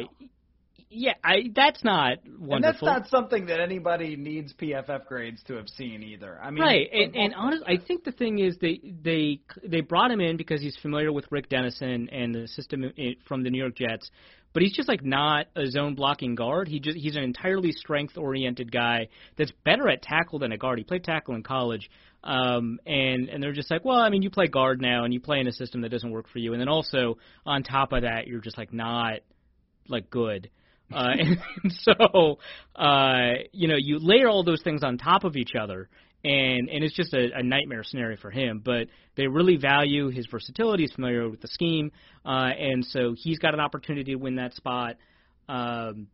yeah, I that's not wonderful. And that's not something that anybody needs PFF grades to have seen either. I mean, right. And, and honestly, I think the thing is they they they brought him in because he's familiar with Rick Dennison and the system from the New York Jets. But he's just like not a zone blocking guard. He just he's an entirely strength oriented guy that's better at tackle than a guard. He played tackle in college. Um, and and they're just like, well, I mean, you play guard now, and you play in a system that doesn't work for you, and then also on top of that, you're just like not like good. Uh, (laughs) and so, uh, you know, you layer all those things on top of each other, and and it's just a, a nightmare scenario for him. But they really value his versatility. He's familiar with the scheme, uh, and so he's got an opportunity to win that spot. Um,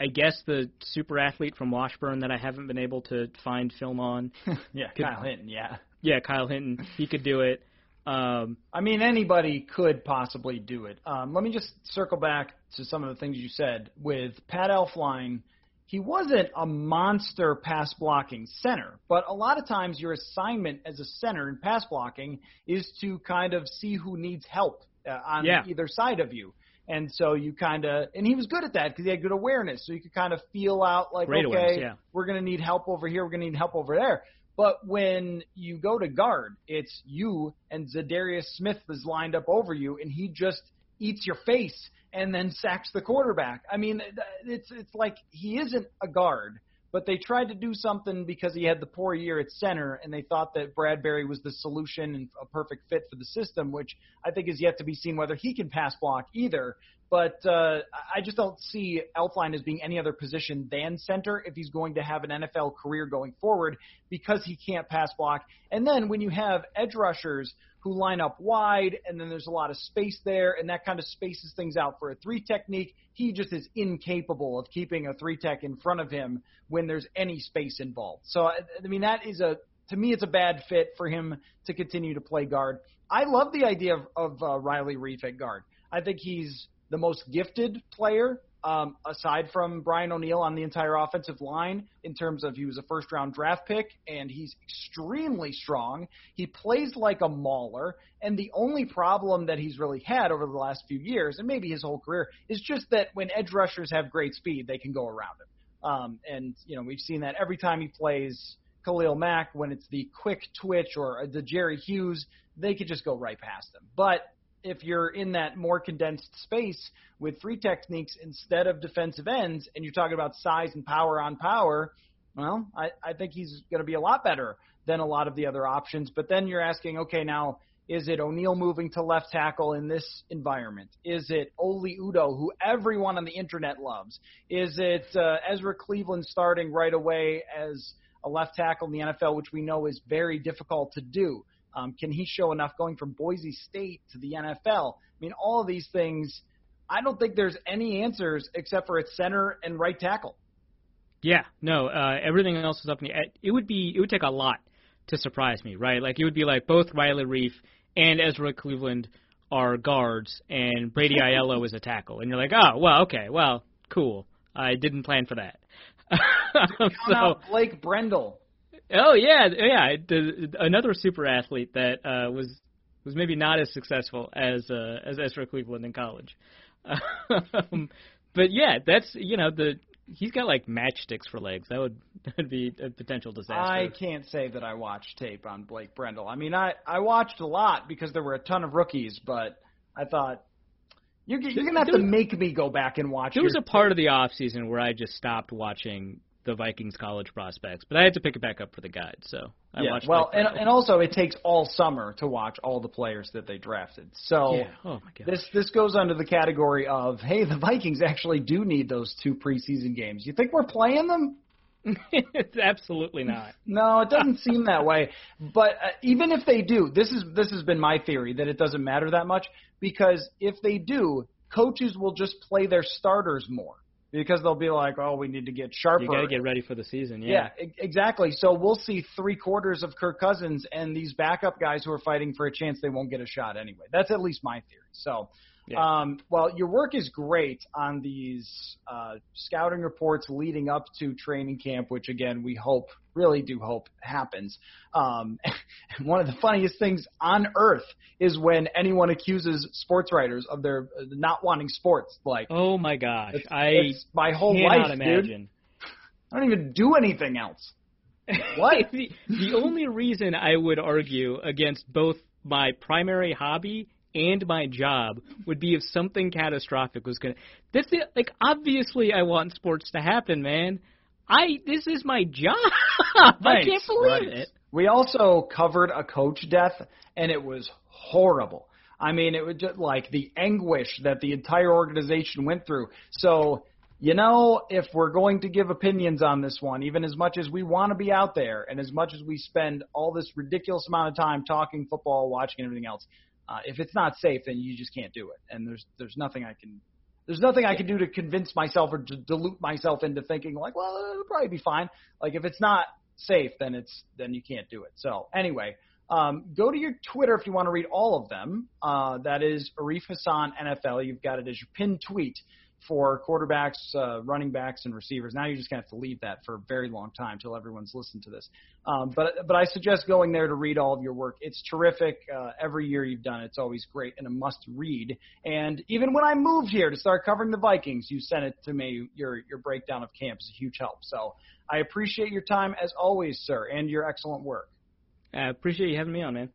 I guess the super athlete from Washburn that I haven't been able to find film on. (laughs) yeah, could, Kyle Hinton. Yeah. Yeah, Kyle Hinton. He could do it. Um, I mean, anybody could possibly do it. Um, let me just circle back to some of the things you said. With Pat Elflein, he wasn't a monster pass blocking center, but a lot of times your assignment as a center in pass blocking is to kind of see who needs help uh, on yeah. either side of you. And so you kind of, and he was good at that because he had good awareness. So you could kind of feel out like, Great okay, yeah. we're going to need help over here, we're going to need help over there. But when you go to guard, it's you and Za'Darius Smith is lined up over you, and he just eats your face and then sacks the quarterback. I mean, it's it's like he isn't a guard, but they tried to do something because he had the poor year at center, and they thought that Bradbury was the solution and a perfect fit for the system, which I think is yet to be seen whether he can pass block either. but uh, I just don't see Elflein as being any other position than center if he's going to have an NFL career going forward because he can't pass block. And then when you have edge rushers who line up wide and then there's a lot of space there and that kind of spaces things out for a three technique, he just is incapable of keeping a three tech in front of him when there's any space involved. So I mean that is a to me it's a bad fit for him to continue to play guard. I love the idea of, of uh, Riley Reiff at guard. I think he's the most gifted player um, aside from Brian O'Neill on the entire offensive line in terms of he was a first round draft pick and he's extremely strong. He plays like a mauler, and the only problem that he's really had over the last few years, and maybe his whole career, is just that when edge rushers have great speed, they can go around him. Um, and you know we've seen that every time he plays Khalil Mack when it's the quick twitch or the Jerry Hughes, they could just go right past him. But if you're in that more condensed space with three techniques instead of defensive ends, and you're talking about size and power on power, well, I, I think he's going to be a lot better than a lot of the other options. But then you're asking, okay, now is it O'Neill moving to left tackle in this environment? Is it Oli Udoh, who everyone on the internet loves? Is it uh, Ezra Cleveland starting right away as a left tackle in the NFL, which we know is very difficult to do? Um, can he show enough going from Boise State to the NFL? I mean, all of these things. I don't think there's any answers except for its center and right tackle. Yeah, no, uh, everything else is up in the. air. It would be. It would take a lot to surprise me, right? Like it would be like both Riley Reiff and Ezra Cleveland are guards, and Brady (laughs) Aiello is a tackle, and you're like, oh, well, okay, well, cool. I didn't plan for that. (laughs) so, Blake Brandel. Oh yeah, yeah. The, another super athlete that uh, was was maybe not as successful as uh, as Ezra Cleveland in college. um, but yeah, that's you know the he's got like matchsticks for legs. That would (laughs) that would be a potential disaster. I can't say that I watched tape on Blake Brandel. I mean, I I watched a lot because there were a ton of rookies, but I thought you're, you're gonna have to make me go back and watch. There was a part of the off season where I just stopped watching the Vikings college prospects, but I had to pick it back up for the guide. So I yeah, watched. Well, and and also it takes all summer to watch all the players that they drafted. So yeah. oh my God. this this goes under the category of hey, the Vikings actually do need those two preseason games. You think we're playing them? it's (laughs) absolutely not. No, it doesn't (laughs) seem that way. But uh, even if they do, this is this has been my theory that it doesn't matter that much because if they do, coaches will just play their starters more because they'll be like, oh, we need to get sharper. You got to get ready for the season. Yeah. Yeah, exactly. So we'll see three quarters of Kirk Cousins and these backup guys who are fighting for a chance they won't get a shot anyway. That's at least my theory. So yeah. Um, well, your work is great on these uh, scouting reports leading up to training camp, which again we hope, really do hope happens. Um, and (laughs) one of the funniest things on earth is when anyone accuses sports writers of their uh, not wanting sports. Like, oh my gosh, it's, I it's my whole life, imagine. dude. I don't even do anything else. (laughs) What? the, the only reason I would argue against both my primary hobby and my job would be if something catastrophic was going to. This is like obviously I want sports to happen, man. I this is my job. (laughs) I can't believe right. it. We also covered a coach death, and it was horrible. I mean, it was just like the anguish that the entire organization went through. So, you know, if we're going to give opinions on this one, even as much as we want to be out there and as much as we spend all this ridiculous amount of time talking football, watching, and everything else, uh, if it's not safe, then you just can't do it. And there's there's nothing I can there's nothing I can do to convince myself or to dilute myself into thinking like, well, it'll probably be fine. Like if it's not safe, then it's then you can't do it. So anyway, um, go to your Twitter if you want to read all of them. Uh, that is Arif Hasan NFL. You've got it as your pinned tweet for quarterbacks, uh, running backs, and receivers. Now you're just to have to leave that for a very long time until everyone's listened to this. Um, but but I suggest going there to read all of your work. It's terrific. Uh, every year you've done it's always great and a must read. And even when I moved here to start covering the Vikings, you sent it to me. Your your breakdown of camp is a huge help. So I appreciate your time as always, sir, and your excellent work. I appreciate you having me on, man.